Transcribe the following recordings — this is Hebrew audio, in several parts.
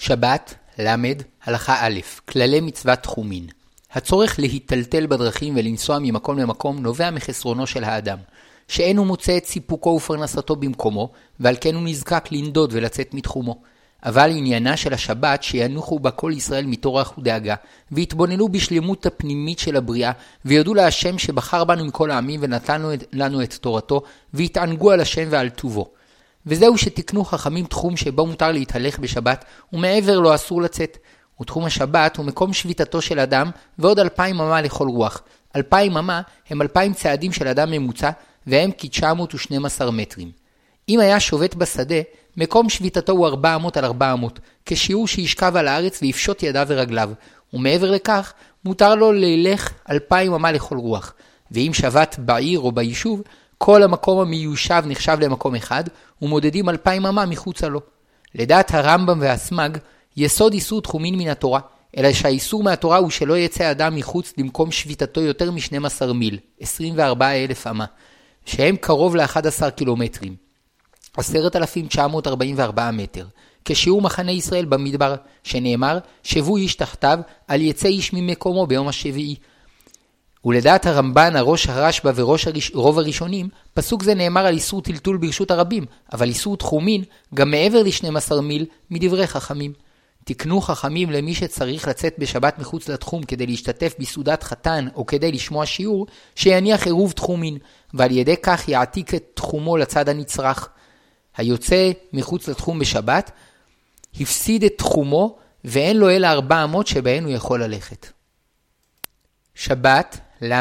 שבת, ל, הלכה א', כללי מצוות תחומין. הצורך להיטלטל בדרכים ולנסוע ממקום למקום נובע מחסרונו של האדם, שאין הוא מוצא את סיפוקו ופרנסתו במקומו, ועל כן הוא נזקק לנדוד ולצאת מתחומו. אבל עניינה של השבת שינוחו בה כל ישראל מטורח ודאגה, ויתבוננו בשלמות הפנימית של הבריאה, ויודו להשם שבחר בנו מכל העמים ונתן לנו את תורתו, ויתענגו על השם ועל טובו. וזהו שתיקנו חכמים תחום שבו מותר להתהלך בשבת, ומעבר לו אסור לצאת. ותחום השבת הוא מקום שביתתו של אדם, ועוד אלפיים אמה לכל רוח. אלפיים אמה הם אלפיים צעדים של אדם ממוצע, והם כ-912 מטרים. אם היה שובת בשדה, מקום שביתתו הוא 400 על 400, כשיעור שישכב על הארץ ויפשוט ידיו ורגליו, ומעבר לכך, מותר לו ללך אלפיים אמה לכל רוח. ואם שבת בעיר או ביישוב, כל המקום המיושב נחשב למקום אחד, ומודדים אלפיים אמה מחוצה לו. לדעת הרמב"ם והסמ"ג, יסוד איסור תחומין מן התורה, אלא שהאיסור מהתורה הוא שלא יצא אדם מחוץ למקום שביתתו יותר מ-12 מיל, 24 אלף אמה, שהם קרוב ל-11 קילומטרים, 10,944 מטר, כשיעור מחנה ישראל במדבר, שנאמר, שבו איש תחתיו, על יצא איש ממקומו ביום השביעי. ולדעת הרמב"ן, הראש הרשב"א וראש הראש, רוב הראשונים, פסוק זה נאמר על איסור טלטול ברשות הרבים, אבל איסור תחומין גם מעבר ל-12 מיל מדברי חכמים. תקנו חכמים למי שצריך לצאת בשבת מחוץ לתחום כדי להשתתף בסעודת חתן או כדי לשמוע שיעור, שיניח עירוב תחומין, ועל ידי כך יעתיק את תחומו לצד הנצרך. היוצא מחוץ לתחום בשבת, הפסיד את תחומו ואין לו אלא ארבע אמות שבהן הוא יכול ללכת. שבת, ל,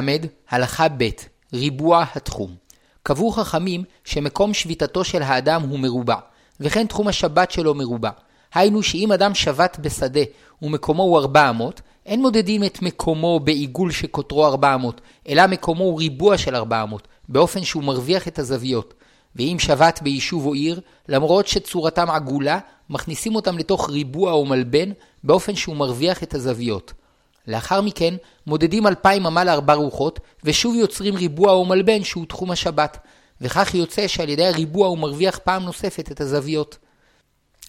הלכה ב', ריבוע התחום. קבעו חכמים שמקום שביתתו של האדם הוא מרובע, וכן תחום השבת שלו מרובע. היינו שאם אדם שבת בשדה ומקומו הוא 400, אין מודדים את מקומו בעיגול שקוטרו 400, אלא מקומו הוא ריבוע של 400, באופן שהוא מרוויח את הזוויות. ואם שבת ביישוב או עיר, למרות שצורתם עגולה, מכניסים אותם לתוך ריבוע או מלבן, באופן שהוא מרוויח את הזוויות. לאחר מכן, מודדים אלפיים אמה לארבע רוחות, ושוב יוצרים ריבוע או מלבן שהוא תחום השבת, וכך יוצא שעל ידי הריבוע הוא מרוויח פעם נוספת את הזוויות.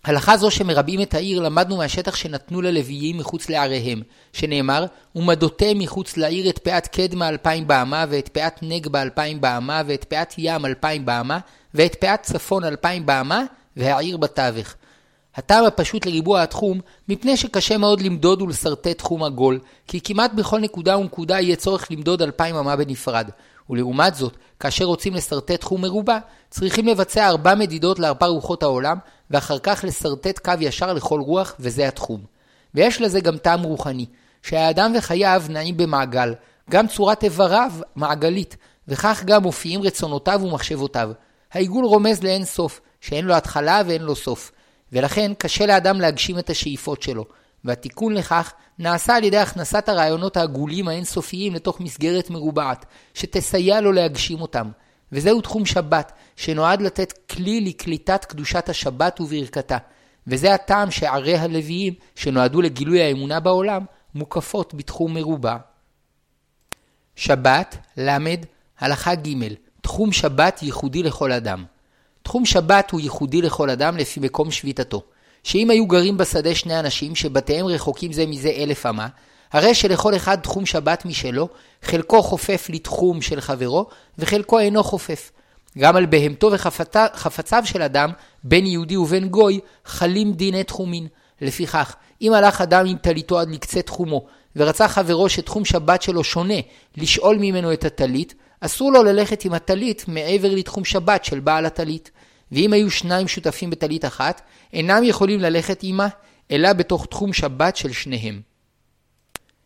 הלכה זו שמרבים את העיר למדנו מהשטח שנתנו ללוויים מחוץ לעריהם, שנאמר, ומדותם מחוץ לעיר את פאת קדמה אלפיים באמה, ואת פאת נגבה אלפיים באמה, ואת פאת ים אלפיים באמה, ואת פאת צפון אלפיים באמה, והעיר בתווך. הטעם הפשוט לריבוע התחום, מפני שקשה מאוד למדוד ולשרטט תחום עגול, כי כמעט בכל נקודה ונקודה יהיה צורך למדוד אלפיים אמה בנפרד. ולעומת זאת, כאשר רוצים לשרטט תחום מרובע, צריכים לבצע ארבע מדידות לארבע רוחות העולם, ואחר כך לשרטט קו ישר לכל רוח, וזה התחום. ויש לזה גם טעם רוחני, שהאדם וחייו נעים במעגל, גם צורת איבריו מעגלית, וכך גם מופיעים רצונותיו ומחשבותיו. העיגול רומז לאין סוף, שאין לו התחלה ואין לו סוף, ולכן קשה לאדם להגשים את השאיפות שלו, והתיקון לכך נעשה על ידי הכנסת הרעיונות העגולים האינסופיים לתוך מסגרת מרובעת, שתסייע לו להגשים אותם. וזהו תחום שבת, שנועד לתת כלי לקליטת קדושת השבת וברכתה. וזה הטעם שערי הלוויים, שנועדו לגילוי האמונה בעולם, מוקפות בתחום מרובע. שבת, ל, הלכה ג', תחום שבת ייחודי לכל אדם. תחום שבת הוא ייחודי לכל אדם לפי מקום שביתתו. שאם היו גרים בשדה שני אנשים שבתיהם רחוקים זה מזה אלף אמה, הרי שלכל אחד תחום שבת משלו, חלקו חופף לתחום של חברו, וחלקו אינו חופף. גם על בהמתו וחפציו של אדם, בין יהודי ובין גוי, חלים דיני תחומין. לפיכך, אם הלך אדם עם טליתו עד לקצה תחומו, ורצה חברו שתחום שבת שלו שונה, לשאול ממנו את הטלית, אסור לו ללכת עם הטלית מעבר לתחום שבת של בעל הטלית. ואם היו שניים שותפים בטלית אחת, אינם יכולים ללכת עמה, אלא בתוך תחום שבת של שניהם.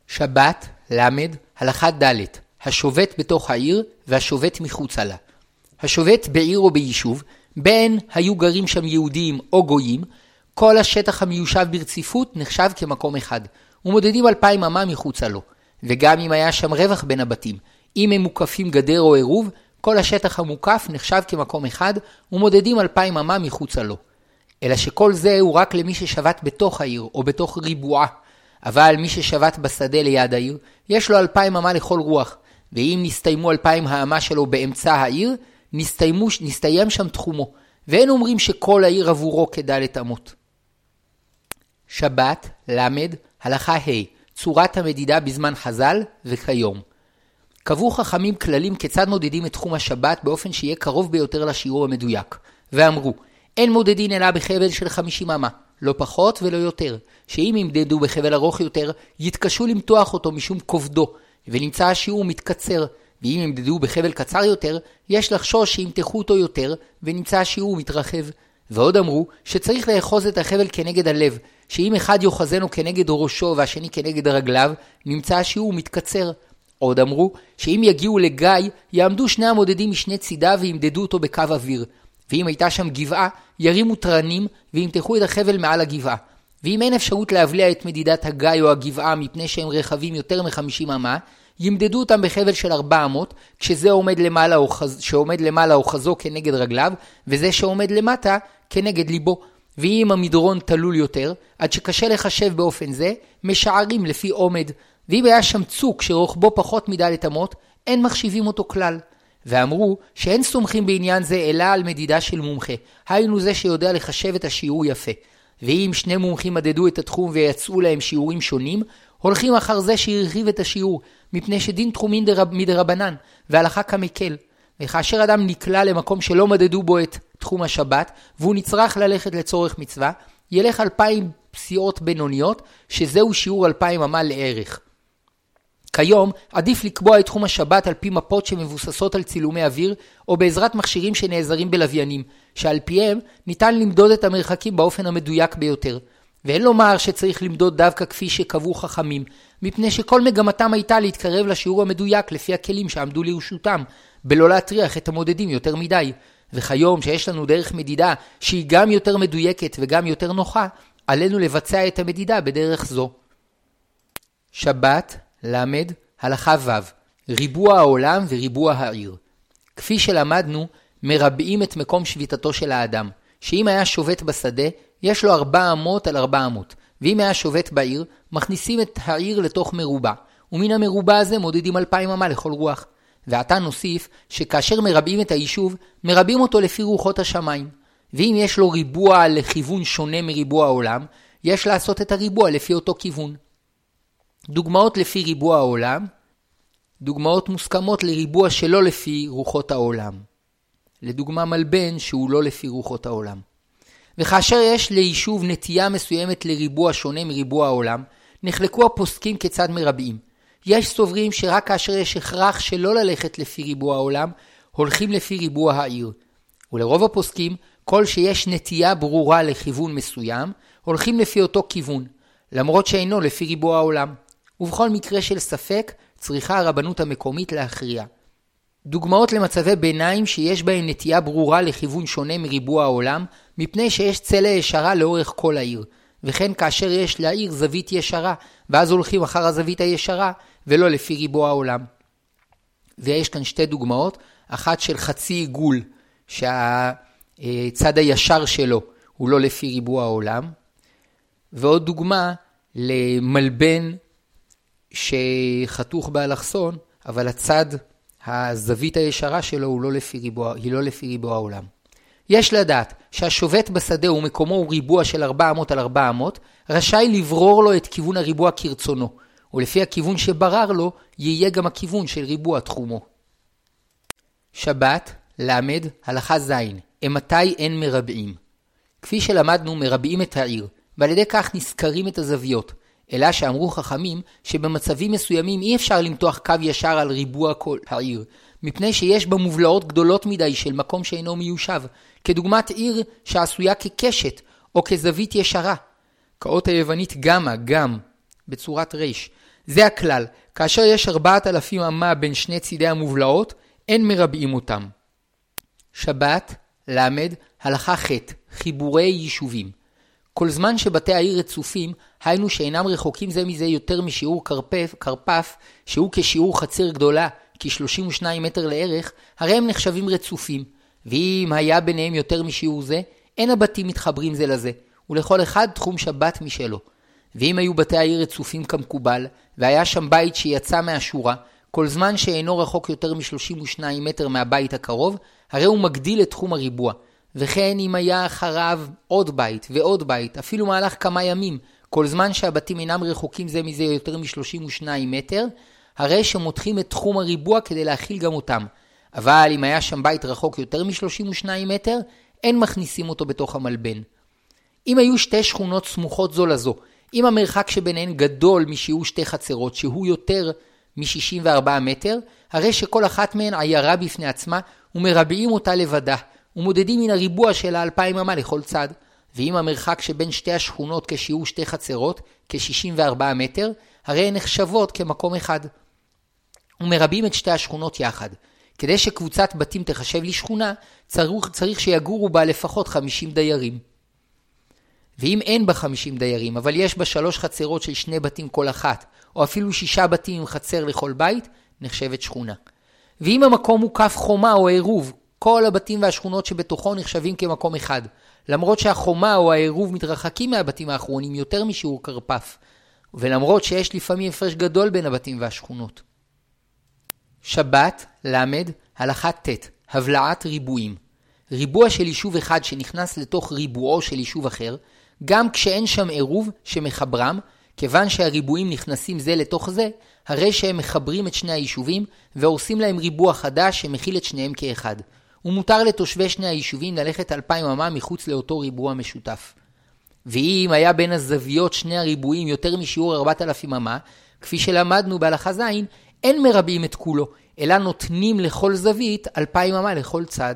שבת, ל, הלכה ד', השובת בתוך העיר והשובת מחוצה לה. השובת בעיר או ביישוב, בין היו גרים שם יהודים או גויים, כל השטח המיושב ברציפות נחשב כמקום אחד, ומודדים אלפיים אמה מחוצה לו. וגם אם היה שם רווח בין הבתים, אם הם מוקפים גדר או עירוב, כל השטח המוקף נחשב כמקום אחד, ומודדים אלפיים אמה מחוצה לו. אלא שכל זה הוא רק למי ששבת בתוך העיר, או בתוך ריבועה. אבל מי ששבת בשדה ליד העיר, יש לו אלפיים אמה לכל רוח, ואם נסתיימו אלפיים האמה שלו באמצע העיר, נסתיימו, נסתיים שם תחומו, ואין אומרים שכל העיר עבורו כדלת אמות. שבת, ל', הלכה ה', צורת המדידה בזמן חז"ל וכיום. קבעו חכמים כללים כיצד מודדים את תחום השבת באופן שיהיה קרוב ביותר לשיעור המדויק, ואמרו, אין מודדין אלא בחבל של 50 אמה, לא פחות ולא יותר, שאם ימדדו בחבל ארוך יותר, יתקשו למתוח אותו משום כובדו, ונמצא השיעור מתקצר, ואם ימדדו בחבל קצר יותר, יש לחשוש שימתחו אותו יותר, ונמצא השיעור מתרחב. ועוד אמרו שצריך לאחוז את החבל כנגד הלב, שאם אחד יאחזנו כנגד ראשו והשני כנגד רגליו, נמצא השיעור מתקצר. עוד אמרו שאם יגיעו לגיא, יעמדו שני המודדים משני צידיו וימדדו אותו בקו אוויר. ואם הייתה שם גבעה, ירימו תרנים וימתחו את החבל מעל הגבעה. ואם אין אפשרות להבליע את מדידת הגיא או הגבעה מפני שהם רחבים יותר מ-50 אמה, ימדדו אותם בחבל של 400, כשזה עומד למעלה, אוחז, שעומד למעלה אוחזו כנגד רגליו, וזה שעומד למטה כנגד ליבו. ואם המדרון תלול יותר, עד שקשה לחשב באופן זה, משערים לפי עומד. ואם היה שם צוק שרוחבו פחות מדלת אמות, אין מחשיבים אותו כלל. ואמרו שאין סומכים בעניין זה אלא על מדידה של מומחה, היינו זה שיודע לחשב את השיעור יפה. ואם שני מומחים מדדו את התחום ויצאו להם שיעורים שונים, הולכים אחר זה שהרחיב את השיעור, מפני שדין תחומין מדרבנן, והלכה כמקל. וכאשר אדם נקלע למקום שלא מדדו בו את תחום השבת, והוא נצרך ללכת לצורך מצווה, ילך אלפיים פסיעות בינוניות, שזהו שיעור אלפיים אמה לערך. כיום עדיף לקבוע את תחום השבת על פי מפות שמבוססות על צילומי אוויר, או בעזרת מכשירים שנעזרים בלוויינים, שעל פיהם ניתן למדוד את המרחקים באופן המדויק ביותר. ואין לומר שצריך למדוד דווקא כפי שקבעו חכמים, מפני שכל מגמתם הייתה להתקרב לשיעור המדויק לפי הכלים שעמדו לרשותם, בלא להטריח את המודדים יותר מדי. וכיום שיש לנו דרך מדידה שהיא גם יותר מדויקת וגם יותר נוחה, עלינו לבצע את המדידה בדרך זו. שבת, ל', הלכה ו', ריבוע העולם וריבוע העיר. כפי שלמדנו, מרבעים את מקום שביתתו של האדם, שאם היה שובת בשדה, יש לו ארבע אמות על ארבע אמות, ואם היה שובת בעיר, מכניסים את העיר לתוך מרובע, ומן המרובע הזה מודדים אלפיים אמה לכל רוח. ועתה נוסיף שכאשר מרבעים את היישוב, מרבעים אותו לפי רוחות השמיים. ואם יש לו ריבוע לכיוון שונה מריבוע העולם, יש לעשות את הריבוע לפי אותו כיוון. דוגמאות לפי ריבוע העולם, דוגמאות מוסכמות לריבוע שלא לפי רוחות העולם. לדוגמה מלבן שהוא לא לפי רוחות העולם. וכאשר יש ליישוב נטייה מסוימת לריבוע שונה מריבוע העולם, נחלקו הפוסקים כיצד מרבעים. יש סוברים שרק כאשר יש הכרח שלא ללכת לפי ריבוע העולם, הולכים לפי ריבוע העיר. ולרוב הפוסקים, כל שיש נטייה ברורה לכיוון מסוים, הולכים לפי אותו כיוון, למרות שאינו לפי ריבוע העולם. ובכל מקרה של ספק, צריכה הרבנות המקומית להכריע. דוגמאות למצבי ביניים שיש בהן נטייה ברורה לכיוון שונה מריבוע העולם, מפני שיש צלע ישרה לאורך כל העיר, וכן כאשר יש לעיר זווית ישרה, ואז הולכים אחר הזווית הישרה, ולא לפי ריבוע העולם. ויש כאן שתי דוגמאות, אחת של חצי עיגול, שהצד הישר שלו הוא לא לפי ריבוע העולם, ועוד דוגמה למלבן שחתוך באלכסון, אבל הצד, הזווית הישרה שלו הוא לא לפי ריבוע, היא לא לפי ריבוע העולם. יש לדעת שהשובת בשדה ומקומו הוא ריבוע של 400 על 400, רשאי לברור לו את כיוון הריבוע כרצונו, ולפי הכיוון שברר לו, יהיה גם הכיוון של ריבוע תחומו. שבת, ל', הלכה ז', אימתי אין מרבעים. כפי שלמדנו, מרבעים את העיר, ועל ידי כך נזכרים את הזוויות, אלא שאמרו חכמים שבמצבים מסוימים אי אפשר למתוח קו ישר על ריבוע כל העיר, מפני שיש בה מובלעות גדולות מדי של מקום שאינו מיושב, כדוגמת עיר שעשויה כקשת או כזווית ישרה. כאות היוונית גמא, גם, בצורת ר'. זה הכלל, כאשר יש ארבעת אלפים אמה בין שני צידי המובלעות, אין מרבעים אותם. שבת, ל', הלכה ח', חיבורי יישובים. כל זמן שבתי העיר רצופים, היינו שאינם רחוקים זה מזה יותר משיעור כרפף, כרפף, שהוא כשיעור חצר גדולה, כ-32 מטר לערך, הרי הם נחשבים רצופים. ואם היה ביניהם יותר משיעור זה, אין הבתים מתחברים זה לזה, ולכל אחד תחום שבת משלו. ואם היו בתי העיר רצופים כמקובל, והיה שם בית שיצא מהשורה, כל זמן שאינו רחוק יותר מ-32 מטר מהבית הקרוב, הרי הוא מגדיל את תחום הריבוע. וכן אם היה אחריו עוד בית ועוד בית, אפילו מהלך כמה ימים, כל זמן שהבתים אינם רחוקים זה מזה יותר מ-32 מטר, הרי שמותחים את תחום הריבוע כדי להכיל גם אותם. אבל אם היה שם בית רחוק יותר מ-32 מטר, אין מכניסים אותו בתוך המלבן. אם היו שתי שכונות סמוכות זו לזו, אם המרחק שביניהן גדול משיעור שתי חצרות, שהוא יותר מ-64 מטר, הרי שכל אחת מהן עיירה בפני עצמה, ומרבעים אותה לבדה, ומודדים מן הריבוע של האלפיים אמה לכל צד. ואם המרחק שבין שתי השכונות כשיעור שתי חצרות, כ-64 מטר, הרי הן נחשבות כמקום אחד. ומרבים את שתי השכונות יחד. כדי שקבוצת בתים תחשב לשכונה, צריך, צריך שיגורו בה לפחות 50 דיירים. ואם אין בה 50 דיירים, אבל יש בה שלוש חצרות של שני בתים כל אחת, או אפילו שישה בתים עם חצר לכל בית, נחשבת שכונה. ואם המקום מוקף חומה או עירוב, כל הבתים והשכונות שבתוכו נחשבים כמקום אחד, למרות שהחומה או העירוב מתרחקים מהבתים האחרונים יותר משיעור כרפף, ולמרות שיש לפעמים הפרש גדול בין הבתים והשכונות. שבת, ל', הלכה ט', הבלעת ריבועים. ריבוע של יישוב אחד שנכנס לתוך ריבועו של יישוב אחר, גם כשאין שם עירוב שמחברם, כיוון שהריבועים נכנסים זה לתוך זה, הרי שהם מחברים את שני היישובים והורסים להם ריבוע חדש שמכיל את שניהם כאחד. ומותר לתושבי שני היישובים ללכת אלפיים אמה מחוץ לאותו ריבוע משותף. ואם היה בין הזוויות שני הריבועים יותר משיעור ארבעת אלפים אמה, כפי שלמדנו בהלכה ז', אין מרבים את כולו, אלא נותנים לכל זווית אלפיים אמה לכל צד.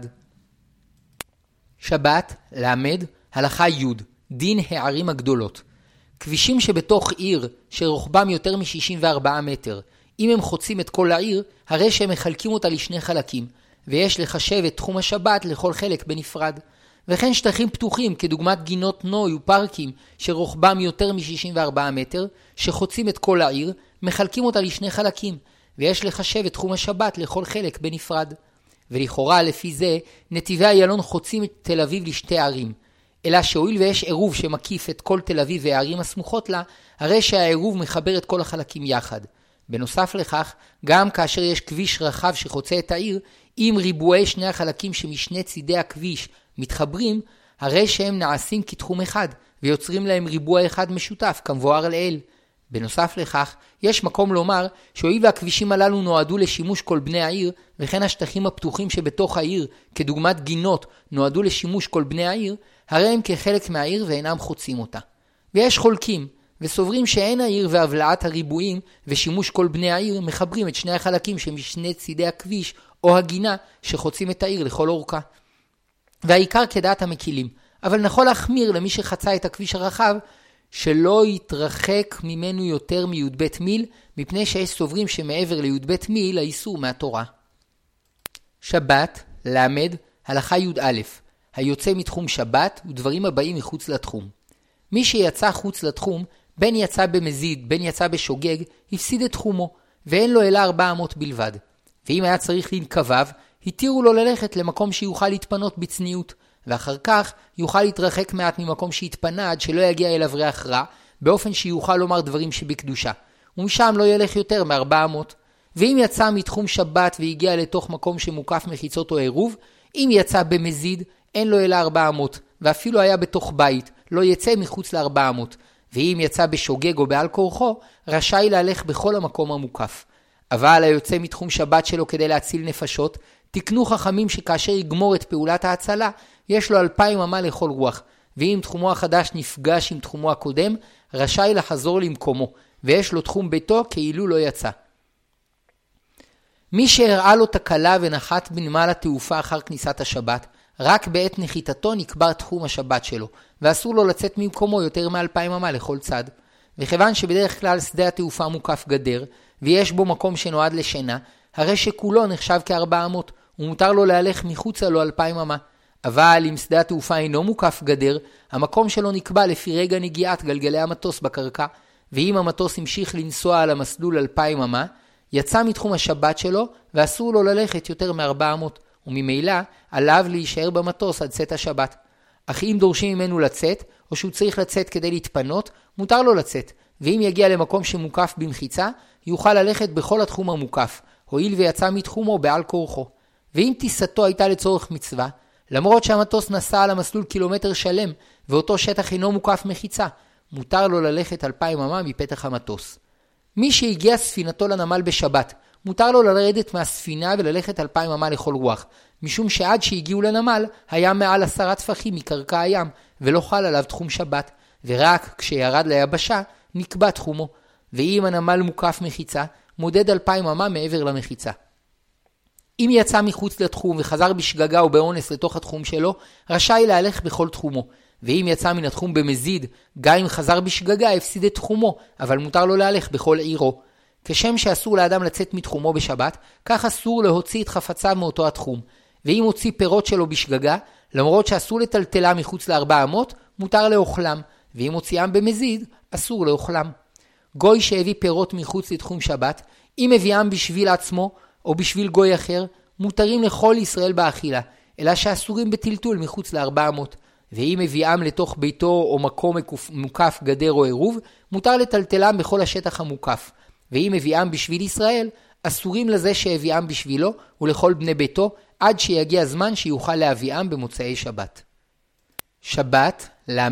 שבת, ל', הלכה י', דין הערים הגדולות. כבישים שבתוך עיר שרוחבם יותר מ-64 מטר, אם הם חוצים את כל העיר, הרי שהם מחלקים אותה לשני חלקים, ויש לחשב את תחום השבת לכל חלק בנפרד. וכן שטחים פתוחים כדוגמת גינות נוי ופארקים שרוחבם יותר מ-64 מטר, שחוצים את כל העיר, מחלקים אותה לשני חלקים, ויש לחשב את תחום השבת לכל חלק בנפרד. ולכאורה לפי זה, נתיבי איילון חוצים את תל אביב לשתי ערים. אלא שהואיל ויש עירוב שמקיף את כל תל אביב והערים הסמוכות לה, הרי שהעירוב מחבר את כל החלקים יחד. בנוסף לכך, גם כאשר יש כביש רחב שחוצה את העיר, אם ריבועי שני החלקים שמשני צידי הכביש מתחברים, הרי שהם נעשים כתחום אחד, ויוצרים להם ריבוע אחד משותף, כמבואר לעיל. בנוסף לכך, יש מקום לומר שהואיל והכבישים הללו נועדו לשימוש כל בני העיר, וכן השטחים הפתוחים שבתוך העיר, כדוגמת גינות, נועדו לשימוש כל בני העיר, הרי הם כחלק מהעיר ואינם חוצים אותה. ויש חולקים, וסוברים שאין העיר והבלעת הריבועים ושימוש כל בני העיר מחברים את שני החלקים שמשני צידי הכביש או הגינה שחוצים את העיר לכל אורכה. והעיקר כדעת המקילים, אבל נכון להחמיר למי שחצה את הכביש הרחב, שלא יתרחק ממנו יותר מי"ב מיל, מפני שיש סוברים שמעבר לי"ב מיל האיסור מהתורה. שבת, ל', הלכה י"א, היוצא מתחום שבת ודברים הבאים מחוץ לתחום. מי שיצא חוץ לתחום, בין יצא במזיד, בין יצא בשוגג, הפסיד את תחומו, ואין לו אלא ארבע אמות בלבד. ואם היה צריך לנקביו, התירו לו ללכת למקום שיוכל להתפנות בצניעות, ואחר כך יוכל להתרחק מעט ממקום שהתפנה עד שלא יגיע אליו ריח רע, באופן שיוכל לומר דברים שבקדושה, ומשם לא ילך יותר מארבע אמות. ואם יצא מתחום שבת והגיע לתוך מקום שמוקף מחיצות או עירוב, אם יצא במזיד, אין לו אלא ארבע אמות, ואפילו היה בתוך בית, לא יצא מחוץ לארבע אמות. ואם יצא בשוגג או בעל כורחו, רשאי להלך בכל המקום המוקף. אבל היוצא מתחום שבת שלו כדי להציל נפשות, תקנו חכמים שכאשר יגמור את פעולת ההצלה, יש לו אלפיים אמה לכל רוח, ואם תחומו החדש נפגש עם תחומו הקודם, רשאי לחזור למקומו, ויש לו תחום ביתו כאילו לא יצא. מי שהראה לו תקלה ונחת בנמל התעופה אחר כניסת השבת, רק בעת נחיתתו נקבע תחום השבת שלו, ואסור לו לצאת ממקומו יותר מאלפיים אמה לכל צד. וכיוון שבדרך כלל שדה התעופה מוקף גדר, ויש בו מקום שנועד לשינה, הרי שכולו נחשב כארבע אמות, ומותר לו להלך מחוצה לו אלפיים אמה. אבל אם שדה התעופה אינו מוקף גדר, המקום שלו נקבע לפי רגע נגיעת גלגלי המטוס בקרקע, ואם המטוס המשיך לנסוע על המסלול אלפיים אמה, יצא מתחום השבת שלו, ואסור לו ללכת יותר מארבע אמות, וממילא עליו להישאר במטוס עד צאת השבת. אך אם דורשים ממנו לצאת, או שהוא צריך לצאת כדי להתפנות, מותר לו לצאת, ואם יגיע למקום שמוקף במחיצה, יוכל ללכת בכל התחום המוקף, הואיל ויצא מתחומו בעל כורחו. ואם טיסתו הייתה לצורך מצווה, למרות שהמטוס נסע על המסלול קילומטר שלם, ואותו שטח אינו מוקף מחיצה, מותר לו ללכת אלפיים אמה מפתח המטוס. מי שהגיע ספינתו לנמל בשבת, מותר לו לרדת מהספינה וללכת אלפיים אמה לכל רוח, משום שעד שהגיעו לנמל, היה מעל עשרה טפחים מקרקע הים, ולא חל עליו תחום שבת, ורק כשירד ליבשה, נקבע תחומו. ואם הנמל מוקף מחיצה, מודד אלפיים אמה מעבר למחיצה. אם יצא מחוץ לתחום וחזר בשגגה או באונס לתוך התחום שלו, רשאי להלך בכל תחומו. ואם יצא מן התחום במזיד, גם אם חזר בשגגה, הפסיד את תחומו, אבל מותר לו להלך בכל עירו. כשם שאסור לאדם לצאת מתחומו בשבת, כך אסור להוציא את חפציו מאותו התחום. ואם הוציא פירות שלו בשגגה, למרות שאסור לטלטלם מחוץ לארבע אמות, מותר לאוכלם, ואם הוציאם במזיד, אסור לאוכלם. גוי שהביא פירות מחוץ לתחום שבת, אם הביאם בשביל עצמו, או בשביל גוי אחר, מותרים לכל ישראל באכילה, אלא שאסורים בטלטול מחוץ לארבע אמות. ואם הביאם לתוך ביתו או מקום מוקף גדר או עירוב, מותר לטלטלם בכל השטח המוקף. ואם הביאם בשביל ישראל, אסורים לזה שהביאם בשבילו ולכל בני ביתו, עד שיגיע הזמן שיוכל להביאם במוצאי שבת. שבת, ל',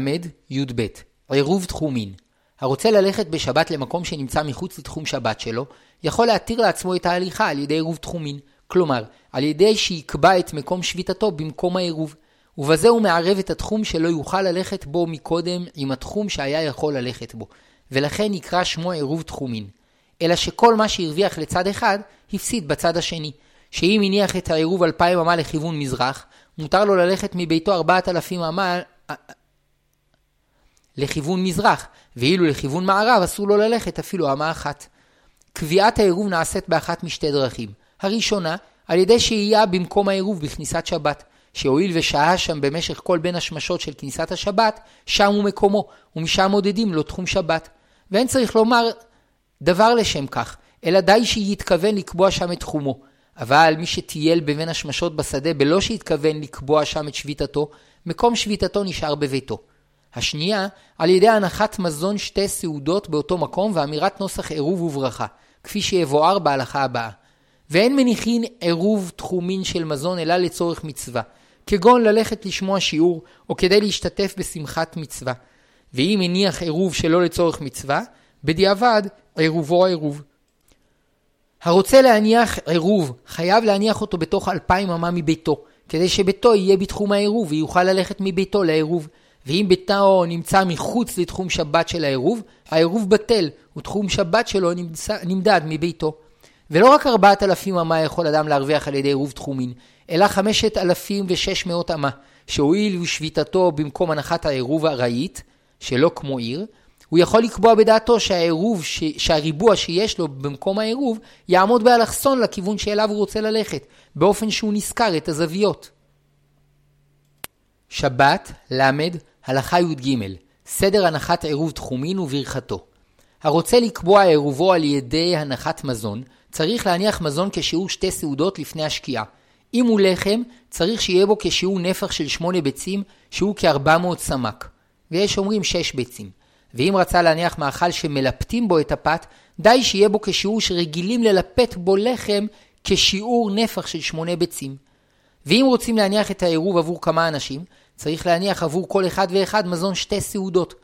י"ב, עירוב תחומין. הרוצה ללכת בשבת למקום שנמצא מחוץ לתחום שבת שלו, יכול להתיר לעצמו את ההליכה על ידי עירוב תחומין, כלומר, על ידי שיקבע את מקום שביתתו במקום העירוב, ובזה הוא מערב את התחום שלא יוכל ללכת בו מקודם עם התחום שהיה יכול ללכת בו, ולכן נקרא שמו עירוב תחומין. אלא שכל מה שהרוויח לצד אחד, הפסיד בצד השני. שאם הניח את העירוב אלפיים אמה לכיוון מזרח, מותר לו ללכת מביתו ארבעת אלפים אמה לכיוון מזרח, ואילו לכיוון מערב אסור לו ללכת אפילו אמה אחת. קביעת העירוב נעשית באחת משתי דרכים. הראשונה, על ידי שהייה במקום העירוב בכניסת שבת, שהואיל ושהה שם במשך כל בין השמשות של כניסת השבת, שם הוא מקומו, ומשם מודדים לו תחום שבת. ואין צריך לומר דבר לשם כך, אלא די שיתכוון לקבוע שם את תחומו. אבל מי שטייל בבין השמשות בשדה בלא שהתכוון לקבוע שם את שביתתו, מקום שביתתו נשאר בביתו. השנייה, על ידי הנחת מזון שתי סעודות באותו מקום ואמירת נוסח עירוב וברכה, כפי שיבואר בהלכה הבאה. ואין מניחין עירוב תחומין של מזון אלא לצורך מצווה, כגון ללכת לשמוע שיעור או כדי להשתתף בשמחת מצווה. ואם הניח עירוב שלא לצורך מצווה, בדיעבד עירובו עירוב. הרוצה להניח עירוב, חייב להניח אותו בתוך אלפיים אמה מביתו, כדי שביתו יהיה בתחום העירוב ויוכל ללכת מביתו לעירוב. ואם ביתו נמצא מחוץ לתחום שבת של העירוב, העירוב בטל, ותחום שבת שלו נמצא, נמדד מביתו. ולא רק ארבעת אלפים אמה יכול אדם להרוויח על ידי עירוב תחומין, אלא חמשת אלפים ושש מאות אמה, שהואיל ושביתתו במקום הנחת העירוב הרהיט, שלא כמו עיר, הוא יכול לקבוע בדעתו שהעירוב, ש... שהריבוע שיש לו במקום העירוב, יעמוד באלכסון לכיוון שאליו הוא רוצה ללכת, באופן שהוא נזכר את הזוויות. שבת, ל', הלכה י"ג, סדר הנחת עירוב תחומין וברכתו. הרוצה לקבוע עירובו על ידי הנחת מזון, צריך להניח מזון כשיעור שתי סעודות לפני השקיעה. אם הוא לחם, צריך שיהיה בו כשיעור נפח של שמונה ביצים, שהוא כ-400 סמ"ק. ויש אומרים שש ביצים. ואם רצה להניח מאכל שמלפתים בו את הפת, די שיהיה בו כשיעור שרגילים ללפת בו לחם כשיעור נפח של שמונה ביצים. ואם רוצים להניח את העירוב עבור כמה אנשים, צריך להניח עבור כל אחד ואחד מזון שתי סעודות.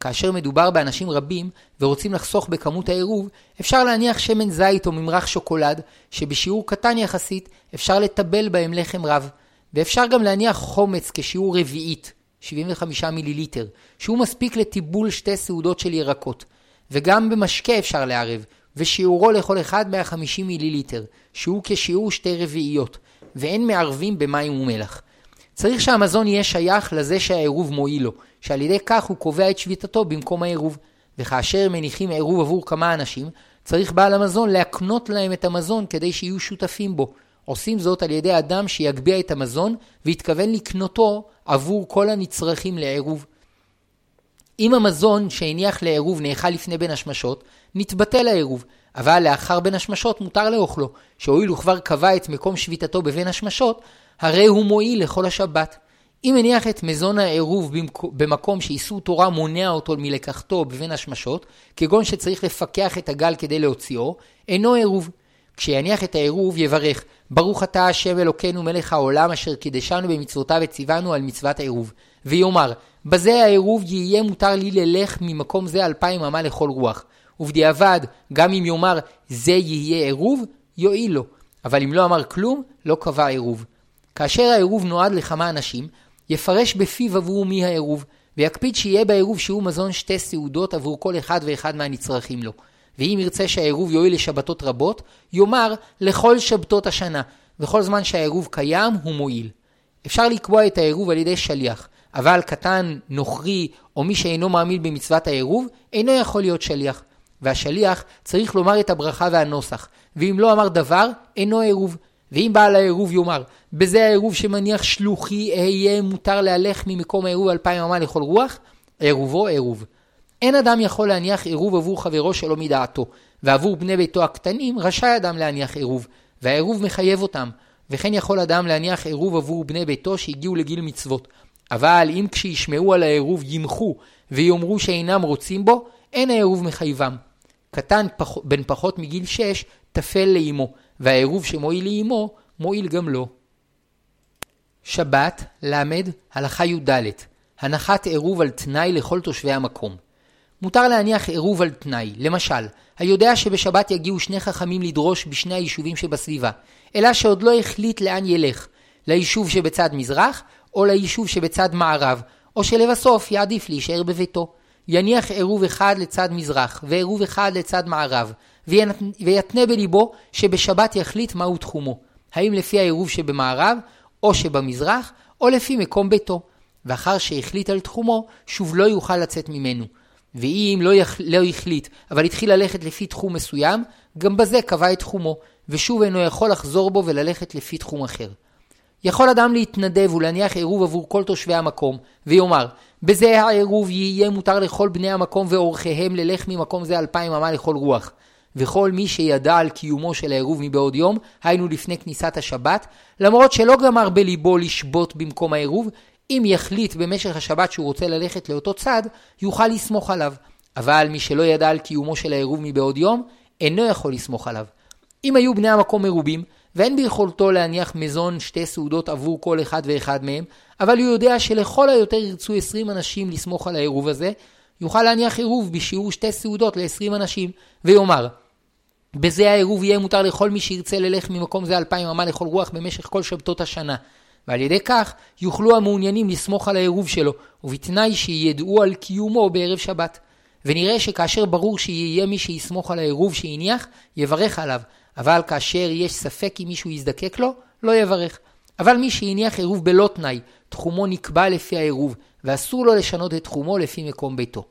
כאשר מדובר באנשים רבים ורוצים לחסוך בכמות העירוב, אפשר להניח שמן זית או ממרח שוקולד, שבשיעור קטן יחסית אפשר לטבל בהם לחם רב. ואפשר גם להניח חומץ כשיעור רביעית, 75 מיליליטר, שהוא מספיק לטיבול שתי סעודות של ירקות. וגם במשקה אפשר לערב, ושיעורו לכל אחד 150 מיליליטר, שהוא כשיעור שתי רביעיות, ואין מערבים במים ומלח. צריך שהמזון יהיה שייך לזה שהעירוב מועיל לו, שעל ידי כך הוא קובע את שביתתו במקום העירוב. וכאשר מניחים עירוב עבור כמה אנשים, צריך בעל המזון להקנות להם את המזון כדי שיהיו שותפים בו. עושים זאת על ידי אדם שיגביה את המזון והתכוון לקנותו עבור כל הנצרכים לעירוב. אם המזון שהניח לעירוב נאכל לפני בין השמשות, נתבטל העירוב, אבל לאחר בין השמשות מותר לאוכלו, שהואיל הוא כבר קבע את מקום שביתתו בבין השמשות, הרי הוא מועיל לכל השבת. אם הניח את מזון העירוב במקום שאיסור תורה מונע אותו מלקחתו בבין השמשות, כגון שצריך לפקח את הגל כדי להוציאו, אינו עירוב. כשיניח את העירוב יברך, ברוך אתה השם אלוקינו מלך העולם אשר קידשנו במצוותיו וציוונו על מצוות העירוב. ויאמר, בזה העירוב יהיה מותר לי ללך ממקום זה אלפיים אמה לכל רוח. ובדיעבד, גם אם יאמר זה יהיה עירוב, יועיל לו. אבל אם לא אמר כלום, לא קבע עירוב. כאשר העירוב נועד לכמה אנשים, יפרש בפיו עבור מי העירוב, ויקפיד שיהיה בעירוב שהוא מזון שתי סעודות עבור כל אחד ואחד מהנצרכים לו. ואם ירצה שהעירוב יועיל לשבתות רבות, יאמר לכל שבתות השנה, וכל זמן שהעירוב קיים הוא מועיל. אפשר לקבוע את העירוב על ידי שליח, אבל קטן, נוכרי, או מי שאינו מאמין במצוות העירוב, אינו יכול להיות שליח. והשליח צריך לומר את הברכה והנוסח, ואם לא אמר דבר, אינו עירוב. ואם בעל העירוב יאמר, בזה העירוב שמניח שלוחי אהיה מותר להלך ממקום העירוב אלפיים אמה לכל רוח, עירובו עירוב. אין אדם יכול להניח עירוב עבור חברו שלא מדעתו, ועבור בני ביתו הקטנים רשאי אדם להניח עירוב, והעירוב מחייב אותם, וכן יכול אדם להניח עירוב עבור בני ביתו שהגיעו לגיל מצוות. אבל אם כשישמעו על העירוב ימחו ויאמרו שאינם רוצים בו, אין העירוב מחייבם. קטן פח... בן פחות מגיל שש, טפל לאמו, והעירוב שמועיל לאמו, מועיל גם לו. שבת, ל, הלכה י"ד הנחת עירוב על תנאי לכל תושבי המקום. מותר להניח עירוב על תנאי, למשל, היודע שבשבת יגיעו שני חכמים לדרוש בשני היישובים שבסביבה, אלא שעוד לא החליט לאן ילך, ליישוב שבצד מזרח, או ליישוב שבצד מערב, או שלבסוף יעדיף להישאר בביתו. יניח עירוב אחד לצד מזרח, ועירוב אחד לצד מערב, ויתנה בליבו שבשבת יחליט מהו תחומו, האם לפי העירוב שבמערב, או שבמזרח, או לפי מקום ביתו. ואחר שהחליט על תחומו, שוב לא יוכל לצאת ממנו. ואם לא, יח... לא החליט, אבל התחיל ללכת לפי תחום מסוים, גם בזה קבע את תחומו, ושוב אינו יכול לחזור בו וללכת לפי תחום אחר. יכול אדם להתנדב ולהניח עירוב עבור כל תושבי המקום, ויאמר, בזה העירוב יהיה מותר לכל בני המקום ואורחיהם ללך ממקום זה אלפיים אמה לכל רוח. וכל מי שידע על קיומו של העירוב מבעוד יום, היינו לפני כניסת השבת, למרות שלא גמר בליבו לשבות במקום העירוב, אם יחליט במשך השבת שהוא רוצה ללכת לאותו צד, יוכל לסמוך עליו. אבל מי שלא ידע על קיומו של העירוב מבעוד יום, אינו יכול לסמוך עליו. אם היו בני המקום מרובים, ואין ביכולתו להניח מזון שתי סעודות עבור כל אחד ואחד מהם, אבל הוא יודע שלכל היותר ירצו עשרים אנשים לסמוך על העירוב הזה, יוכל להניח עירוב בשיעור שתי סעודות לעשרים אנשים, ויאמר, בזה העירוב יהיה מותר לכל מי שירצה ללך ממקום זה אלפיים אמה לכל רוח במשך כל שבתות השנה. ועל ידי כך יוכלו המעוניינים לסמוך על העירוב שלו, ובתנאי שידעו על קיומו בערב שבת. ונראה שכאשר ברור שיהיה מי שיסמוך על העירוב שהניח, יברך עליו, אבל כאשר יש ספק אם מישהו יזדקק לו, לא יברך. אבל מי שהניח עירוב בלא תנאי, תחומו נקבע לפי העירוב, ואסור לו לשנות את תחומו לפי מקום ביתו.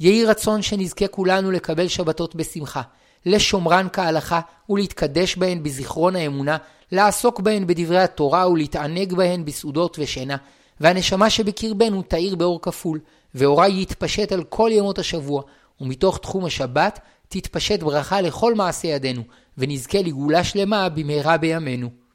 יהי רצון שנזכה כולנו לקבל שבתות בשמחה, לשומרן כהלכה ולהתקדש בהן בזיכרון האמונה, לעסוק בהן בדברי התורה ולהתענג בהן בסעודות ושינה, והנשמה שבקרבנו תאיר באור כפול, ואורה יתפשט על כל ימות השבוע, ומתוך תחום השבת תתפשט ברכה לכל מעשי ידינו, ונזכה לגאולה שלמה במהרה בימינו.